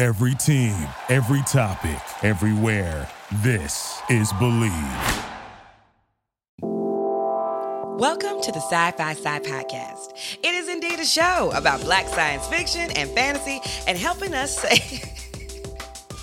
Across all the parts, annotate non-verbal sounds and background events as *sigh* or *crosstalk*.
Every team, every topic, everywhere. This is Bleav. Welcome to the Sci Fi Sigh Podcast. It is indeed a show about black science fiction and fantasy and helping us *laughs* say.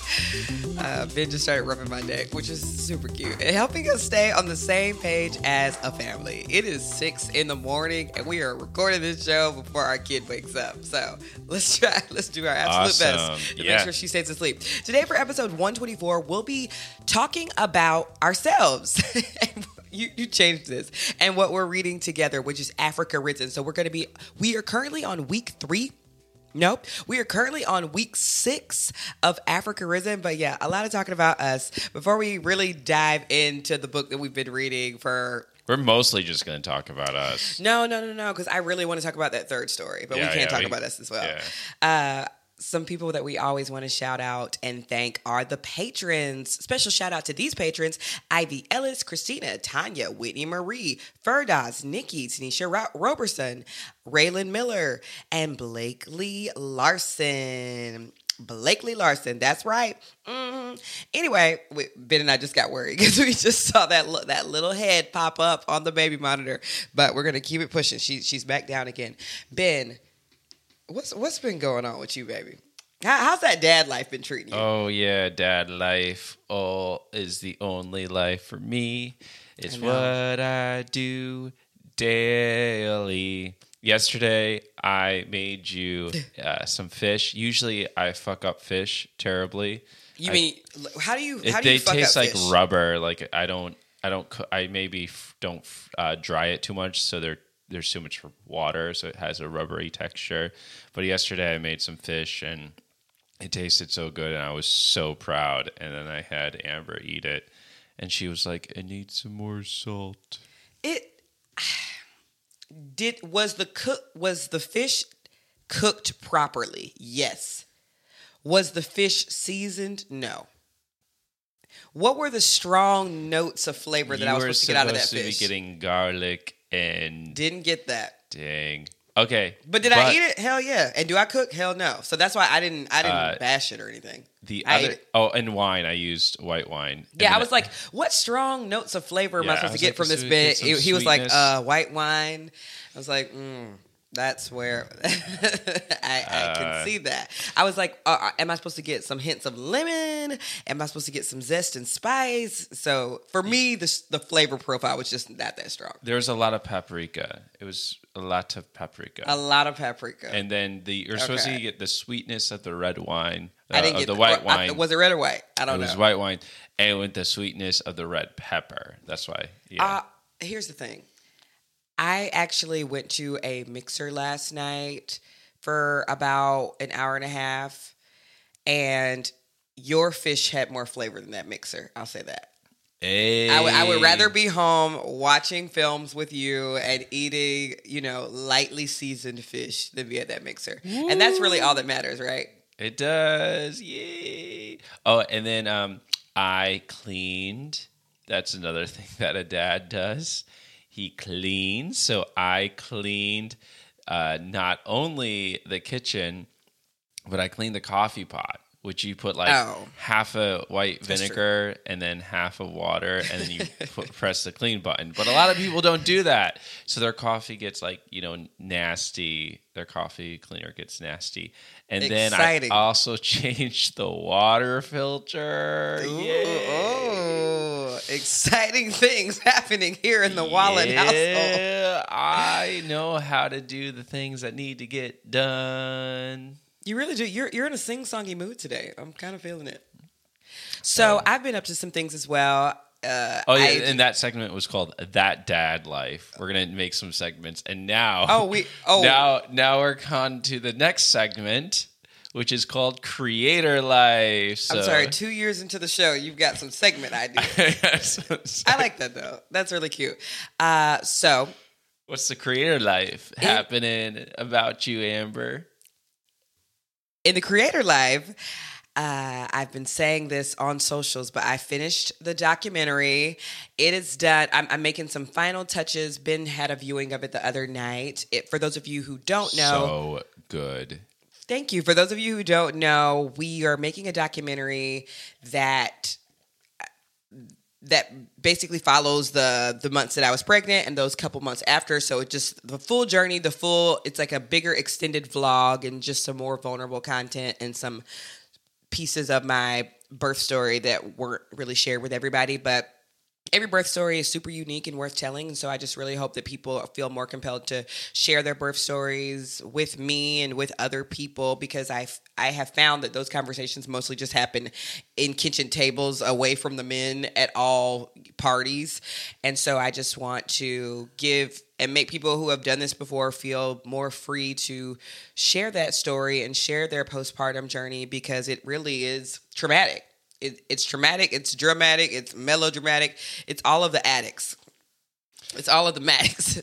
*laughs* uh, ben just started rubbing my neck, which is super cute, and helping us stay on the same page as a family. It is six in the morning, and we are recording this show before our kid wakes up. So *laughs* let's try, let's do our absolute Awesome. best to Yeah. make sure she stays asleep. Today, for episode 124, we'll be talking about ourselves. *laughs* You, you changed this and what we're reading together, which is Africa Risen. So we're going to be, we are currently on week three Nope. We are currently on week six of Africa Risen, but yeah, a lot of talking about us. Before we really dive into the book that we've been reading for. We're mostly just going to talk about us. No, no, no, no, because I really want to talk about that third story, but Yeah, we can't yeah, talk we- about us as well. yeah. Uh, some people that we always want to shout out and thank are the patrons. Special shout out to these patrons Ivy Ellis, Christina, Tanya, Whitney Marie, Ferdoz, Nikki, Tanisha Ro- Roberson, Raylan Miller, and Blakely Larson. Blakely Larson, that's right. hmm Anyway, we, Ben and I just got worried *laughs* because we just saw that li- that little head pop up on the baby monitor. But we're gonna keep it pushing. She, she's back down again. Ben, what's what's been going on with you, baby? How, how's that dad life been treating you? Oh yeah, dad life oh is the only life for me. It's what I do daily. Yesterday I made you *laughs* uh, some fish. Usually I fuck up fish terribly. you I- mean how do you It, how do you they taste like fish? rubber. Like I don't, I don't, I maybe f- don't f- uh, dry it too much, so there there's too much water, so it has a rubbery texture. But yesterday I made some fish and it tasted so good, and I was so proud. And then I had Amber eat it, and she was like, "I need some more salt." It did was the cook was the fish cooked properly? Yes. Was the fish seasoned? No. What were the strong notes of flavor that you I was supposed to get out of that supposed to fish? be getting garlic and Didn't get that. dang. Okay, But did I eat it? Hell yeah. And do I cook? Hell no. So that's why I didn't I didn't Uh, bash it or anything. The I ate other it. oh, and wine. I used white wine. And Yeah, I then was like, what strong notes of flavor am I Yeah, I supposed to was get like, from this this would bit? some He, he was like, sweetness. uh, white wine. I was like, mm, that's where *laughs* I, I can Uh, see that. I was like, uh, am I supposed to get some hints of lemon? Am I supposed to get some zest and spice? So for me, the, the flavor profile was just not that strong. There was a lot of paprika. It was a lot of paprika. A lot of paprika. and then the you're supposed to get the sweetness of the red wine. Uh, I didn't of get the white or- I- wine. was it red or white? I don't it know. It was white wine, and with the sweetness of the red pepper. That's why. Yeah. Uh, here's the thing. I actually went to a mixer last night for about an hour and a half, and your fish had more flavor than that mixer. I'll say that. I would- would rather be home watching films with you and eating, you know, lightly seasoned fish than be at that mixer. And that's really all that matters, right? It does. Yay. Oh, and then um, I cleaned. That's another *laughs* thing that a dad does. He cleans. So I cleaned uh, not only the kitchen, but I cleaned the coffee pot, which you put like Oh. half a white vinegar and then half of water, and then you *laughs* put, press the clean button. But a lot of people don't do that, so their coffee gets like you know nasty. Their coffee cleaner gets nasty, and Exciting. then I also *laughs* changed the water filter. Ooh, oh, exciting things *laughs* happening here in the Wallen household. Yeah, I know how to do the things that need to get done. You really do. You're you're in a sing songy mood today. I'm kind of feeling it. So I've been up to some things as well. Uh, Oh yeah, I- and that segment was called "That Dad Life." We're gonna make some segments, and now, Oh, we- oh. *laughs* now now we're on to the next segment, which is called "Creator Life." So, I'm sorry. Two years into the show, you've got some segment ideas. *laughs* I like that though. That's really cute. Uh, so What's the creator life happening about you, Amber? in the creator Life, uh, i've been saying this on socials but i finished the documentary it is done I'm, I'm making some final touches ben had a viewing of it the other night it, for those of you who don't know So good. Thank you. For those of you who don't know, we are making a documentary that that basically follows the the months that I was pregnant and those couple months after. So it just the full journey, the full it's like a bigger extended vlog and just some more vulnerable content and some pieces of my birth story that weren't really shared with everybody, but every birth story is super unique and worth telling. So I just really hope that people feel more compelled to share their birth stories with me and with other people because I I have found that those conversations mostly just happen in kitchen tables away from the men at all parties. And so I just want to give and make people who have done this before feel more free to share that story and share their postpartum journey because it really is traumatic. It, it's traumatic, it's dramatic, it's melodramatic, it's all of the addicts. It's all of the Max.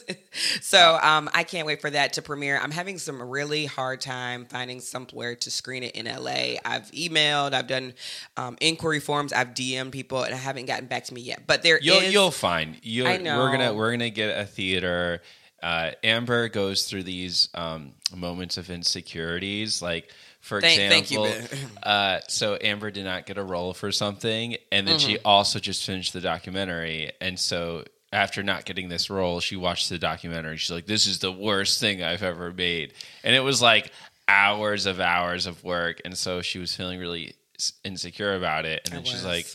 *laughs* so um, I can't wait for that to premiere. I'm having some really hard time finding somewhere to screen it in LA. I've emailed, I've done um, inquiry forms, I've DM'd people, and I haven't gotten back to me yet. But there You'll is- you'll find. You'll, I know. We're gonna we're gonna get a theater. Uh, Amber goes through these um, moments of insecurities, like for Thank- thank you, example. *laughs* Uh, so Amber did not get a role for something, and then she Mm-hmm. also just finished the documentary, and so. After not getting this role, she watched the documentary. She's like, "This is the worst thing I've ever made," and it was like hours of hours of work. And so she was feeling really insecure about it. And then she's like,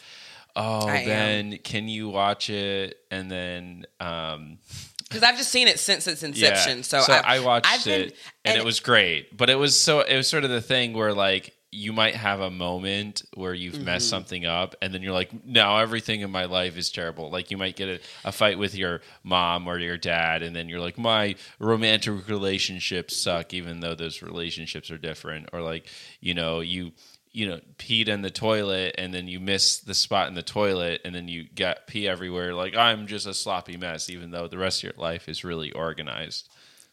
"Oh, I am. Can you watch it?" And then, um, *laughs* because I've just seen it since its inception. yeah. So, I, watched I've been- it, and, it was great. But it was so it was sort of the thing where like you might have a moment where you've Mm-hmm. messed something up, and then you're like, "Now everything in my life is terrible." Like you might get a, a fight with your mom or your dad, and then you're like, "My romantic relationships suck," even though those relationships are different. Or like you know you you know peed in the toilet and then you miss the spot in the toilet and then you got pee everywhere like i'm just a sloppy mess even though the rest of your life is really organized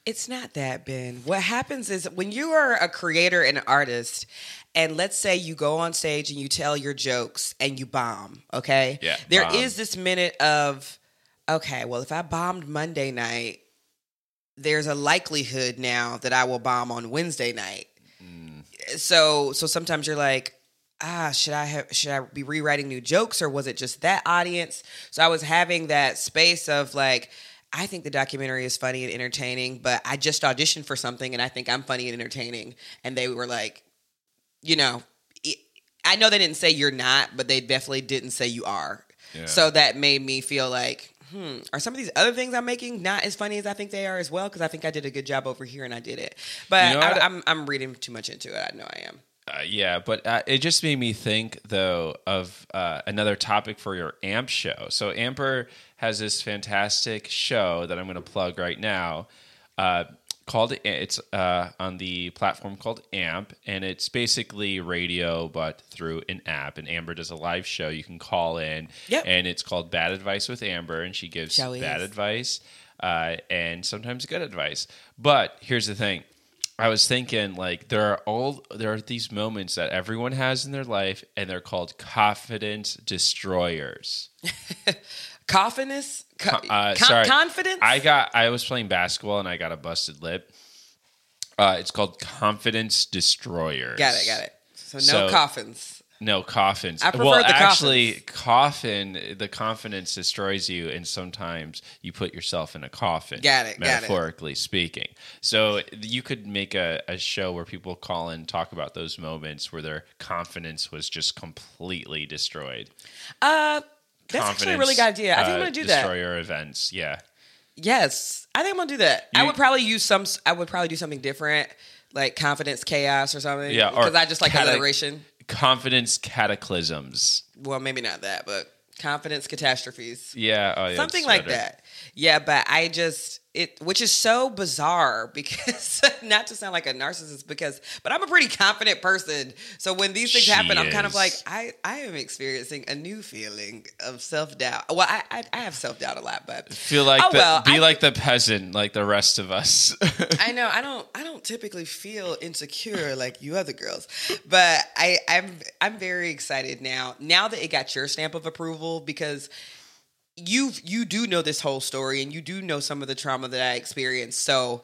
It's not that, Ben. What happens is when you are a creator and an artist, and let's say you go on stage and you tell your jokes and you bomb, okay? Yeah, There is bomb. this minute of, okay, well, if I bombed Monday night, there's a likelihood now that I will bomb on Wednesday night. So, so sometimes you're like, ah, should I have should I be rewriting new jokes or was it just that audience? So I was having that space of like, I think the documentary is funny and entertaining, but I just auditioned for something and I think I'm funny and entertaining. And they were like, you know, I know they didn't say you're not, but they definitely didn't say you are. Yeah. So that made me feel like, hmm, are some of these other things I'm making not as funny as I think they are as well? Because I think I did a good job over here and I did it. But You know? I, I'm I'm reading too much into it. I know I am. Uh, yeah, but uh, it just made me think though of uh, another topic for your AMP show. So Amber has this fantastic show that I'm going to plug right now. Called it's uh, on the platform called AMP, and it's basically radio but through an app. And Amber does a live show. You can call in, Yep. and it's called Bad Advice with Amber, and she gives bad advice uh, and sometimes good advice. But here's the thing. I was thinking like there are all there are these moments that everyone has in their life and they're called confidence destroyers. *laughs* Confidence? Co- Uh, con- sorry. Confidence? I got I was playing basketball and I got a busted lip. Uh, it's called confidence destroyers. got it, got it. So no coffins. No coffins. I prefer well, the actually, coffin. The confidence destroys you, and sometimes you put yourself in a coffin. Got it, got it. Metaphorically speaking. So you could make a, a show where people call and talk about those moments where their confidence was just completely destroyed. Uh, that's actually a really good idea. I think I'm uh, gonna do that. Destroyer events. Yeah. Yes, I think I'm gonna do that. I would probably use some. I would probably do something different, like confidence chaos or something. Yeah, because I just like alliteration. Confidence cataclysms. Well, maybe not that, but confidence catastrophes. Yeah. Oh, yeah. something like better. that. Yeah, but I just it, which is so bizarre *laughs* because not to sound like a narcissist, because but I'm a pretty confident person. So when these things She happen, I'm kind of like I I am experiencing a new feeling of self doubt. Well, I, I I have self doubt a lot, but Feel like oh the, well, be I- like the peasant, like the rest of us. *laughs* I know I don't I don't typically feel insecure like you other girls, but I I'm I'm very excited now. Now that it got your stamp of approval because you you do know this whole story and you do know some of the trauma that I experienced. So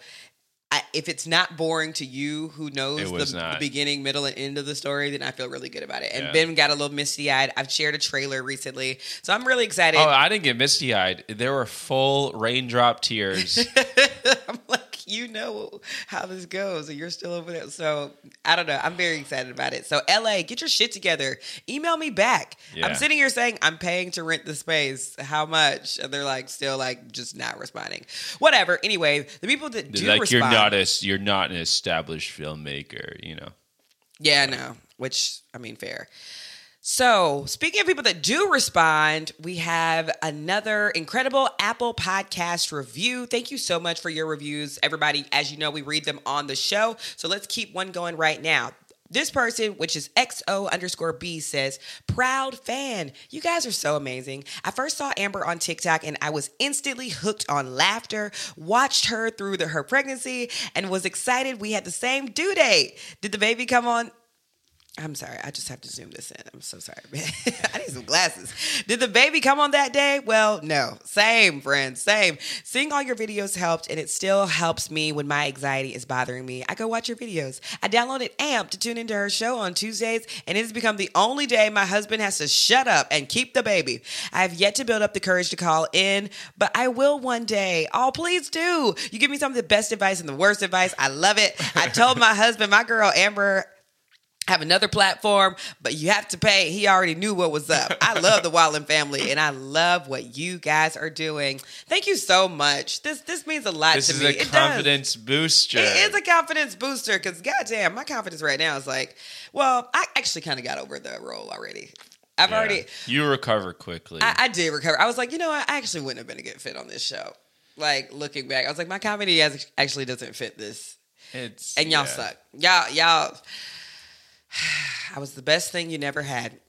I, if it's not boring to you, who knows the, the beginning, middle, and end of the story, then I feel really good about it. And Yeah. Ben got a little misty eyed. I've shared a trailer recently, so I'm really excited. oh, I didn't get misty eyed. There were full raindrop tears. *laughs* I'm like, you know how this goes, and you're still over there. So I don't know. I'm very excited about it. So LA, get your shit together. Email me back. Yeah. I'm sitting here saying I'm paying to rent the space. How much? And they're like, still like, just not responding. Whatever. Anyway, the people that do like respond, you're not a you're not an established filmmaker, you know. Yeah, no. Which I mean, fair. So, speaking of people that do respond, we have another incredible Apple Podcast review. Thank you so much for your reviews, everybody. As you know, we read them on the show. So, let's keep one going right now. This person, which is XO underscore B, says, Proud fan. You guys are so amazing. I first saw Amber on TikTok and I was instantly hooked on laughter, watched her through the, her pregnancy, and was excited we had the same due date. Did the baby come on? I'm sorry. I just have to zoom this in. I'm so sorry. *laughs* I need some glasses. Did the baby come on that day? Well, no. Same, friends. Same. Seeing all your videos helped, and it still helps me when my anxiety is bothering me. I go watch your videos. I downloaded AMP to tune into her show on Tuesdays, and it has become the only day my husband has to shut up and keep the baby. I have yet to build up the courage to call in, but I will one day. Oh, please do. You give me some of the best advice and the worst advice. I love it. I told my *laughs* husband, my girl Amber, have another platform, but you have to pay. He already knew what was up. I love the *laughs* Wallen family, and I love what you guys are doing. Thank you so much. This this means a lot This to is me. a It does. confidence booster. It is a confidence booster because goddamn, my confidence right now is like, well, I actually kind of got over the role already. I've Yeah. already, you recover quickly. I, I did recover. I was like, you know what? I actually wouldn't have been a good fit on this show. Like looking back, I was like, my comedy actually doesn't fit this it's and y'all yeah. suck. Y'all, y'all. *sighs* I was the best thing you never had.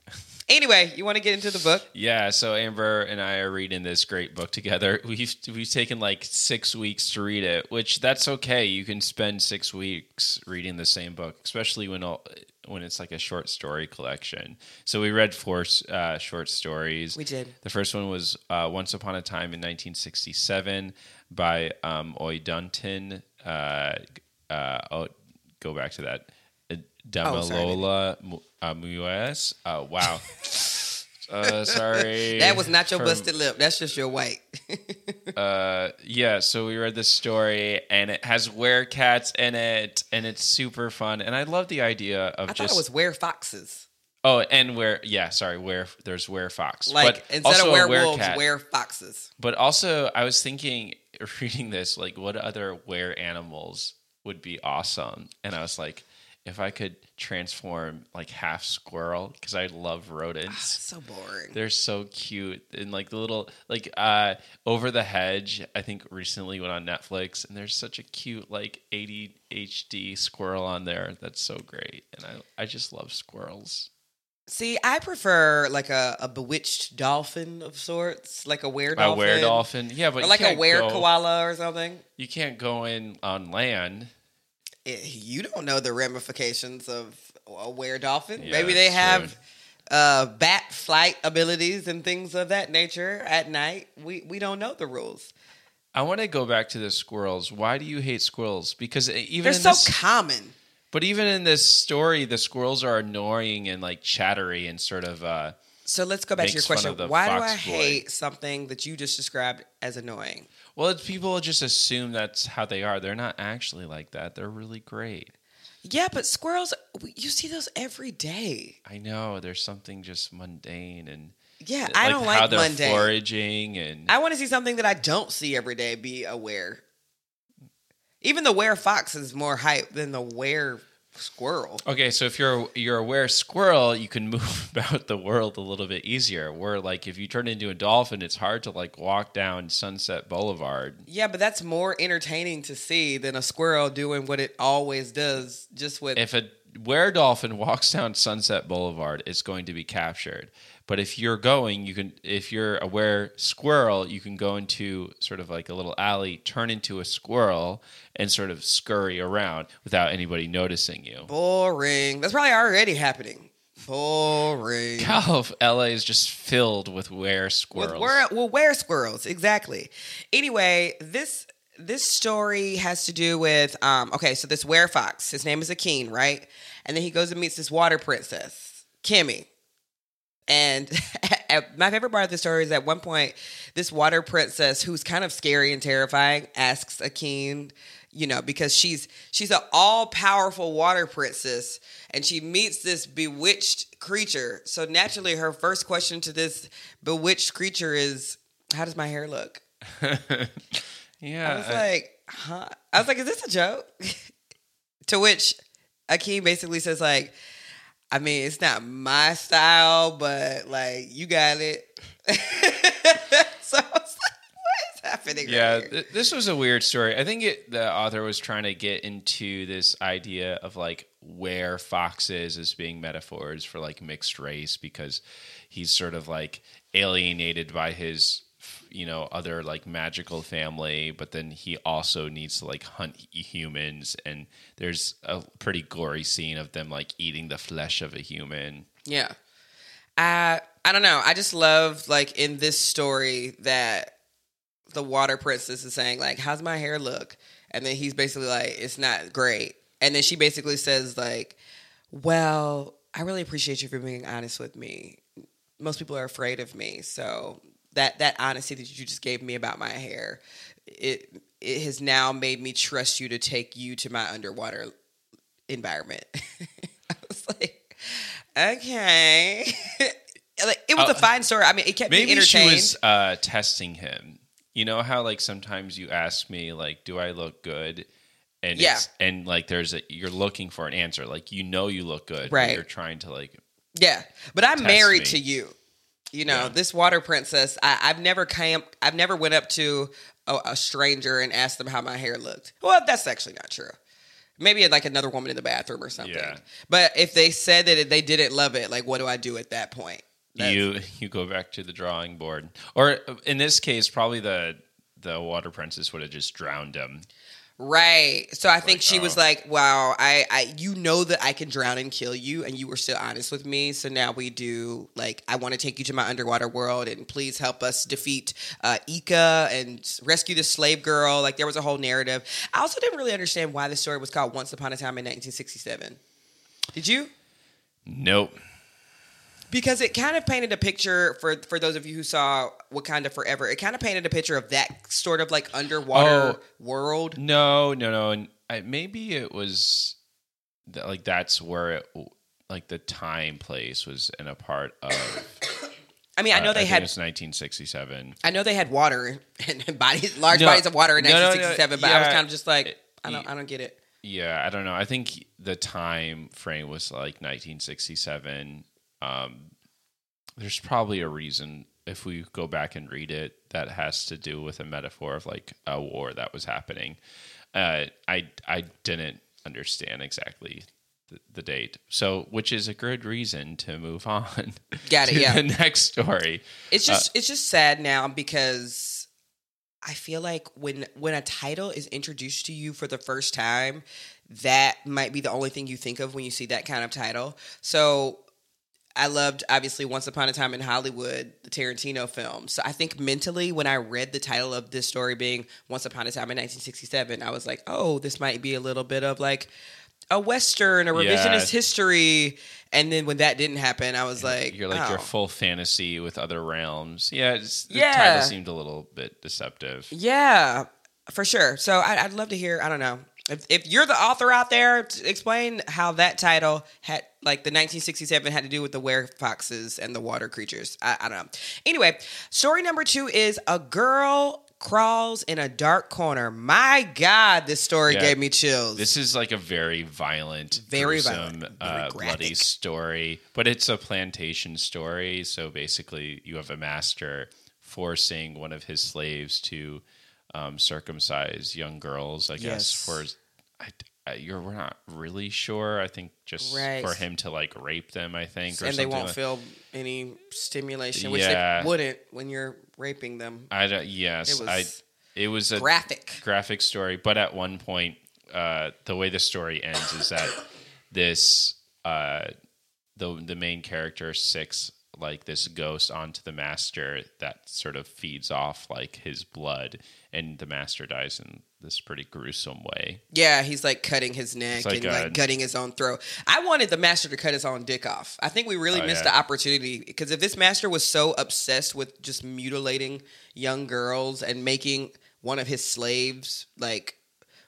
Anyway, you want to get into the book? Yeah, so Amber and I are reading this great book together. *laughs* We've we've taken like six weeks to read it, which that's okay. You can spend six weeks reading the same book, especially when all, when it's like a short story collection. So we read four uh, short stories. We did. The first one was uh, Once Upon a Time in 1967 by um, Oi Dunton. Uh, uh, oh, go back to that. Uh, Oh. Damalola uh, Uh, wow. *laughs* Uh, sorry. That was not your for- busted lip. That's just your white. *laughs* Uh, yeah, so we read this story, and it has werecats in it, and it's super fun. And I love the idea of I just thought it was where foxes. oh, and where yeah, sorry, where there's where fox, Like but instead also of werewolves, where foxes. But also, I was thinking, *laughs* reading this, like, what other were animals would be awesome? And I was like, if I could transform like half squirrel, because I love rodents. So boring. They're so cute and like the little like uh over the hedge. I think recently went on Netflix and there's such a cute like 80 HD squirrel on there. That's so great, and I I just love squirrels. See, I prefer like a, a bewitched dolphin of sorts, like a were A dolphin. were dolphin, yeah, but Or like a were go- koala or something. You can't go in on land. Eh, You don't know the ramifications of a were dolphin. Yeah, Maybe they have uh, bat flight abilities and things of that nature at night. We we don't know the rules. I want to go back to the squirrels. Why do you hate squirrels? Because even They're in so this, common. But even in this story, the squirrels are annoying and like chattery and sort of. uh So let's go back to your question. Why do I boy. hate something that you just described as annoying? Well, it's people just assume that's how they are. They're not actually like that. They're really great. Yeah, but squirrels, you see those every day. I know there's something just mundane and Yeah, uh, I don't like how they're mundane. foraging and I want to see something that I don't see every day. Be aware. Even the were fox is more hype than the were squirrel. Okay, so if you're you're aware squirrel, you can *laughs* move about the world a little bit easier. Where like if you turn into a dolphin, it's hard to like walk down Sunset Boulevard. Yeah, but that's more entertaining to see than a squirrel doing what it always does, just with. If a where dolphin *laughs* walks down Sunset Boulevard, it's going to be captured. But if you're going, you can if you're a were squirrel, you can go into sort of like a little alley, turn into a squirrel, and sort of scurry around without anybody noticing you. boring. That's probably already happening. Boring. *laughs* How LA is just filled with were squirrels. With where well, where squirrels exactly. Anyway, this this story has to do with um okay, so this were fox, his name is Akeen, right? And then he goes and meets this water princess, Kimmy. And *laughs* my favorite part of the story is at one point, this water princess, who's kind of scary and terrifying, asks Akeen, you know, because she's she's an all powerful water princess, and she meets this bewitched creature. So naturally, her first question to this bewitched creature is, "How does my hair look?" *laughs* yeah, I was I- like, "Huh?" I was like, "Is this a joke?" *laughs* to which Akeem basically says, "Like, I mean, it's not my style, but like, you got it." *laughs* so I was like, "What is happening?" right Yeah, here? th- this was a weird story. I think it, the author was trying to get into this idea of like where foxes as being metaphors for like mixed race because he's sort of like alienated by his you know other like magical family but then he also needs to like hunt humans and there's a pretty gory scene of them like eating the flesh of a human Yeah. I I don't know. I just love like in this story that the water princess is saying like, "How's my hair look?" And then he's basically like, "It's not great." And then she basically says like, "Well, I really appreciate you for being honest with me. Most people are afraid of me, so that that honesty that you just gave me about my hair, it it has now made me trust you to take you to my underwater environment." *laughs* I was like, okay. *laughs* like it was Oh, a fine story. I mean, it kept me Maybe she entertained. was uh, testing him. You know how like sometimes you ask me like, "Do I look good?" And Yeah. and like there's a you're looking for an answer. Like you know you look good, but Right. You're trying to like Yeah, but I'm married me. to you. You know, Yeah. this water princess. I, I've never came. I've never went up to a, a stranger and asked them how my hair looked. Well, that's actually not true. Maybe like another woman in the bathroom or something. Yeah. But if they said that they didn't love it, like what do I do at that point? That's- you you go back to the drawing board. Or in this case, probably the the water princess would have just drowned him. Right. So I think Like, she was oh. like, "Wow, I, I, you know that I can drown and kill you, and you were still honest with me. So now we do like, I want to take you to my underwater world, and please help us defeat uh, Ika and rescue the slave girl. Like there was a whole narrative. I also didn't really understand why the story was called Once Upon a Time in 1967. Did you? Nope. Because it kind of painted a picture for for those of you who saw Wakanda Forever. It kind of painted a picture of that sort of like underwater Oh. world. No, no, no. And I, maybe it was th- like that's where it like the time place was in a part of. *coughs* I mean, I know uh, they think had it's 1967. I know they had water *laughs* and bodies, large No, bodies of water in no, no, no, 1967, but I was kind of just like, I don't, I don't get it. Yeah, I don't know. I think the time frame was like 1967. Um, there's probably a reason if we go back and read it that has to do with a metaphor of like a war that was happening. Uh, I I didn't understand exactly the, the date, so which is a good reason to move on. *laughs* Got it, to yeah. The next story. It's Uh, just, it's just sad now because I feel like when when a title is introduced to you for the first time, that might be the only thing you think of when you see that kind of title. So. I loved obviously Once Upon a Time in Hollywood, the Tarantino film. So I think mentally when I read the title of this story being Once Upon a Time in 1967, I was like, "Oh, this might be a little bit of like a western, a revisionist history. And then when that didn't happen, I was like, You're like oh. your full fantasy with other realms. Yeah, the Yeah. title seemed a little bit deceptive. Yeah, for sure. So I, I'd love to hear. I don't know if, if you're the author out there. Explain how that title had, like the 1967, had to do with the were foxes and the water creatures. I, I don't know. Anyway, story number two is a girl crawls in a dark corner. My God, this story Yeah. gave me chills. This is like a very violent, Very gruesome, violent, very uh, bloody story. But it's a plantation story. So basically, you have a master forcing one of his slaves to um, circumcise young girls. I guess Yes. for I, I, you're we're not really sure. I think just Right. for him to like rape them. I think, or and they won't like- feel any stimulation, which Yeah. they wouldn't when you're raping them. I don't, yes, It I. was It was a Graphic. graphic story, but at one point, uh, the way the story ends is that *coughs* this uh, the the main character six like this ghost onto the master that sort of feeds off like his blood, and the master dies in this pretty gruesome way. Yeah, he's like cutting his neck like and like a- gutting his own throat. I wanted the master to cut his own dick off. I think we really Oh, missed yeah. the opportunity because if this master was so obsessed with just mutilating young girls and making one of his slaves like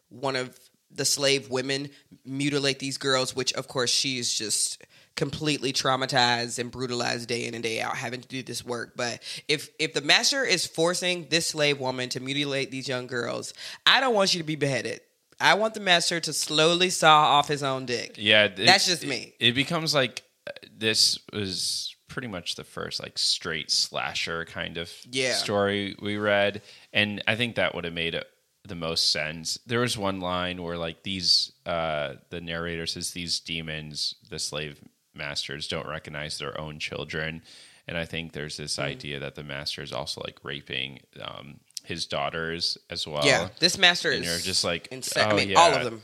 one of the slave women mutilate these girls, which of course she's just completely traumatized and brutalized day in and day out having to do this work. But if if the master is forcing this slave woman to mutilate these young girls, I don't want you to be beheaded. I want the master to slowly saw off his own dick. Yeah, it- That's just me. It, becomes like uh, this was pretty much the first like straight slasher kind of Yeah. story we read, and I think that would have made it the most sense. There was one line where like these uh the narrator says these demons, the slave masters, don't recognize their own children. And I think there's this Mm. idea that the master is also like raping um his daughters as well. yeah, this master And is you're just like, insane. I oh, mean, yeah. all of them.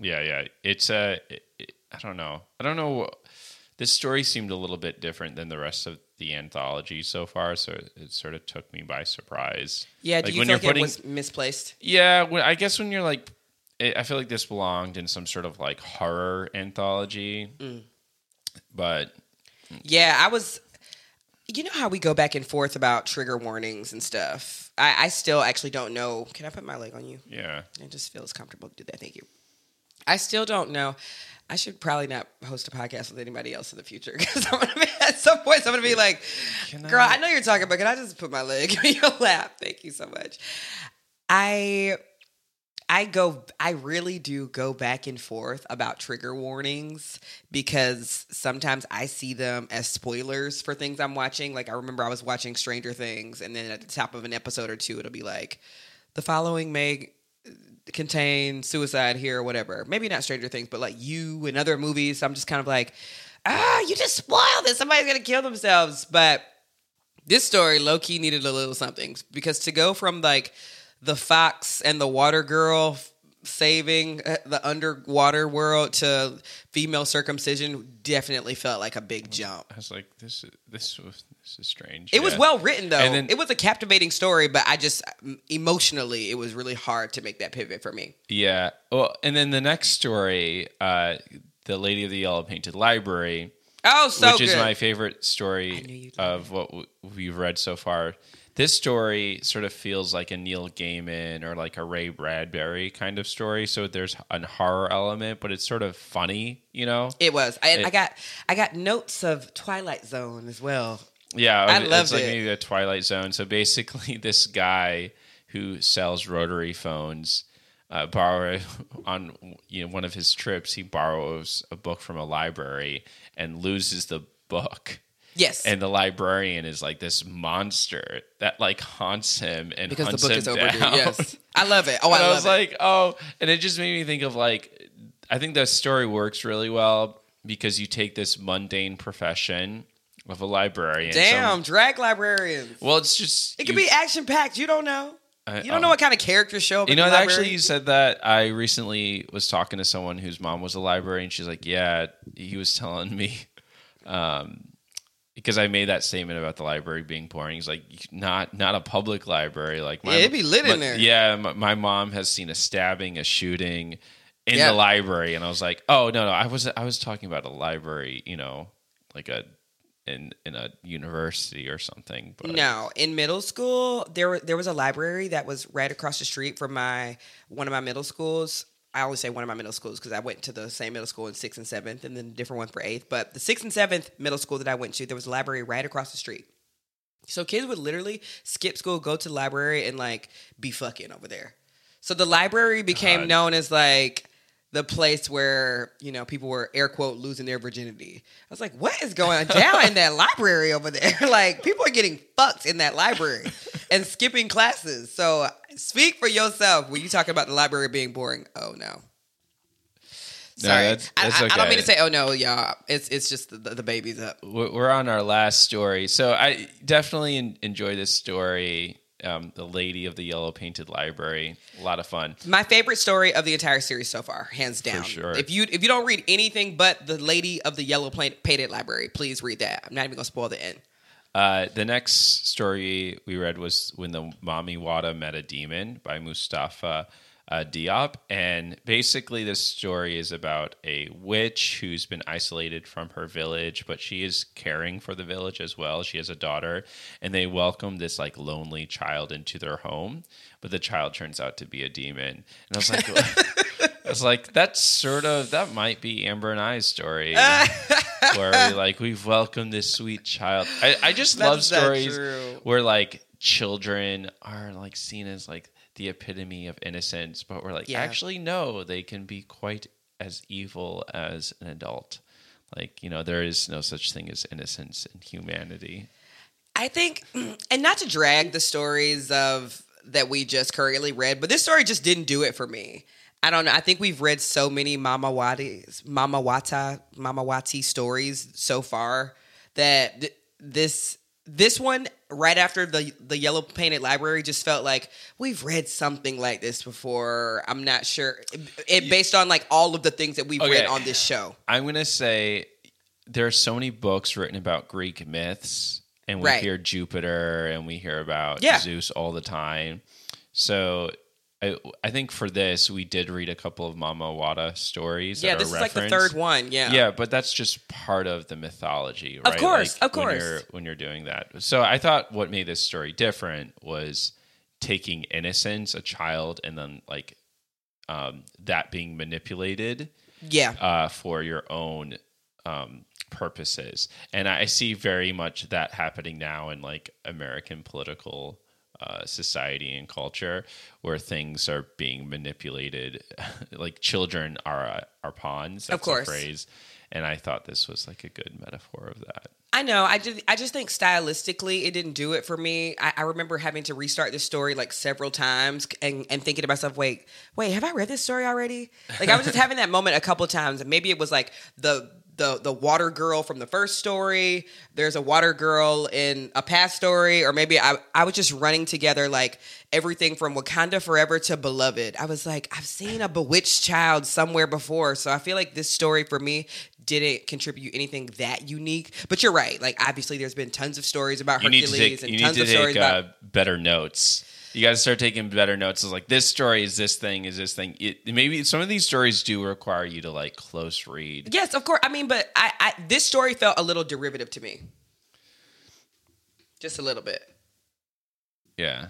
Yeah, yeah. It's a. it- it- I don't know. I don't know. This story seemed a little bit different than the rest of the anthology so far, so it, it sort of took me by surprise. Yeah, do Like, you when you're like putting- it was misplaced? Yeah, when, I guess when you're like, I I feel like this belonged in some sort of like horror anthology, Mm. But Yeah, I was. You know how we go back and forth about trigger warnings and stuff. I, I still actually don't know. Can I put my leg on you? yeah, It just feels comfortable to do that. Thank you. I still don't know. I should probably not host a podcast with anybody else in the future *laughs* because I'm gonna be at some point. I'm gonna be like, "Girl, I know you're talking, but can I just put my leg *laughs* in your lap?" Thank you so much. I I go I really do go back and forth about trigger warnings because sometimes I see them as spoilers for things I'm watching. Like I remember I was watching Stranger Things and then at the top of an episode or two it'll be like the following may contain suicide here or whatever. Maybe not Stranger Things, but like you and other movies. I'm just kind of like, ah, you just spoiled it. Somebody's gonna kill themselves. But this story low key needed a little something because to go from like the fox and the water girl saving uh, the underwater world to female circumcision definitely felt like a big jump. I was like, this is this was this is strange. It was well written though. And then- it was a captivating story, but I just emotionally it was really hard to make that pivot for me. Yeah. Well, and then the next story, uh, the Lady of the Yellow Painted Library. Oh, so which good. is my favorite story of what we've read so far. This story sort of feels like a Neil Gaiman or like a Ray Bradbury kind of story. So there's a horror element, but it's sort of funny, you know? It was. I, It- I got I got notes of Twilight Zone as well. Yeah, I it's loved like it. maybe the Twilight Zone. So basically, *laughs* this guy who sells rotary phones uh, borrow *laughs* on you know one of his trips. He borrows a book from a library and loses the book. Yes. And the librarian is like this monster that like haunts him and because the book is overdue. down. Yes. I love it. *laughs* Oh, and I, I, was it. like, oh, and it just made me think of like, I think that story works really well because you take this mundane profession of a librarian. Damn, some- drag librarians. well, it's just It could you- be action packed. You don't know. I- You don't oh. know what kind of characters show up. You know, actually, you said that. I recently was talking to someone whose mom was a librarian. She's like, "Yeah," he was telling me, um, because I made that statement about the library being boring. He's like, "Not, not a public library. Like, my, Yeah, it'd be lit in there. Yeah, my, my mom has seen a stabbing, a shooting, in Yeah. the library, and I was like, oh no, no, I was I was talking about a library, you know, like a in in a university or something. But No, in middle school, there there was a library that was right across the street from my one of my middle schools. I always say one of my middle schools because I went to the same middle school in sixth and seventh, and then a different one for eighth. But the sixth and seventh middle school that I went to, there was a library right across the street. So kids would literally skip school, go to the library, and like be fucking over there. So the library became God. known as like the place where you know people were air quote losing their virginity. I was like, what is going down in that library over there? *laughs* like people are getting fucked in that library *laughs* and skipping classes. So speak for yourself when you talk about the library being boring. Oh no. No, Sorry, that's- I- that's I, I don't mean to say oh no, y'all. It's it's just the, the baby's up. we're on our last story. So I definitely enjoy this story. Um, the lady of the yellow painted library, a lot of fun. My favorite story of the entire series so far, hands down. sure. If you if you don't read anything but the Lady of the Yellow Painted Library, please read that. I'm not even gonna spoil the end. Uh, the next story we read was When the Mami Wata Met a Demon by Mustafa uh, Diop. And basically, this story is about a witch who's been isolated from her village, but she is caring for the village as well. She has a daughter, and they welcome this like lonely child into their home, but the child turns out to be a demon. And I was like, *laughs* I was like, that's sort of that might be Amber and I's story, *laughs* where we like we've welcomed this sweet child. I, I just love That's stories where like children are like seen as like the epitome of innocence, but we're like Yeah. actually no, they can be quite as evil as an adult. Like you know, there is no such thing as innocence and humanity. I think, *clears throat* and not to drag the stories of that we just currently read, but this story just didn't do it for me. I don't know. I think we've read so many Mama Wati, Mama Wata, Mama Wati stories so far that th- this this one right after the the yellow painted library just felt like we've read something like this before. I'm not sure. It, it based on like all of the things that we've Okay. read on this show. I'm gonna say there are so many books written about Greek myths, and we Right. hear Jupiter and we hear about Yeah. Zeus all the time. So I, I think for this we did read a couple of Mama Wata stories. Yeah, this is like the third one. Yeah. Yeah, but that's just part of the mythology, right? Of course, Like, of When course. you're, when you're doing that. So I thought what made this story different was taking innocence, a child, and then like um, that being manipulated Yeah. uh, for your own um, purposes. And I see very much that happening now in like American political uh, society and culture, where things are being manipulated. *laughs* like children are uh, are pawns. That's Of course. a phrase. And I thought this was like a good metaphor of that. I know. I just, I just think stylistically, it didn't do it for me. I, I remember having to restart the story like several times and, and thinking to myself, wait, wait, have I read this story already? Like I was just *laughs* having that moment a couple times. And maybe it was like the the the water girl from the first story. There's a water girl in a past story, or maybe I I was just running together like everything from Wakanda Forever to Beloved. I was like, I've seen a bewitched child somewhere before, so I feel like this story for me didn't contribute anything that unique. But you're right. Like obviously, there's been tons of stories about You Hercules take, and you need tons to of stories take uh, about. better notes. You got to start taking better notes. It's like this story is this thing is this thing. It, maybe some of these stories do require you to like close read. Yes, of course. I mean, but I, I this story felt a little derivative to me. Just a little bit. Yeah,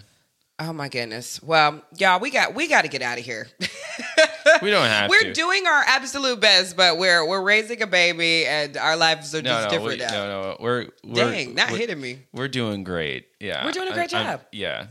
Oh my goodness. Well, y'all, we got we got to get out of here. *laughs* we don't have we're to. doing our absolute best, but we're we're raising a baby, and our lives are no, just no, different we, now. no, no. We're, we're Dang, not we're, hitting me. We're doing great. Yeah, We're doing a great I'm- I'm- job. yeah,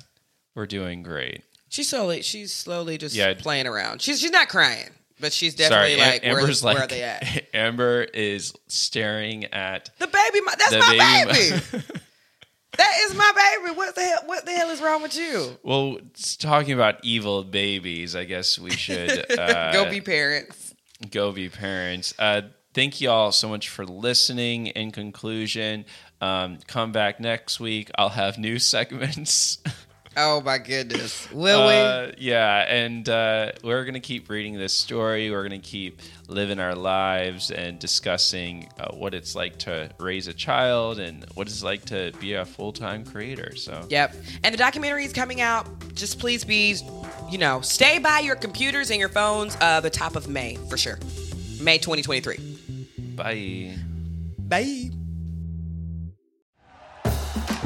we're doing great. She's slowly she's slowly just Yeah. playing around. She's she's not crying, but she's definitely Sorry, Am- like, where, Amber's where like are they at? *laughs* Amber is staring at The baby, my, that's the my baby. baby. *laughs* that is my baby. What the hell? What the hell is wrong with you? well, talking about evil babies. I guess we should *laughs* uh, Go be parents. go be parents. Uh, thank you all so much for listening. In conclusion, um, come back next week. I'll have new segments. Oh my goodness. Will Uh, we? yeah, and uh, we're gonna keep reading this story. We're gonna keep living our lives and discussing uh, what it's like to raise a child and what it's like to be a full time creator. So Yep. And the documentary is coming out. Just please be, you know, stay by your computers and your phones uh the top of May for sure. May 2023. bye. Bye.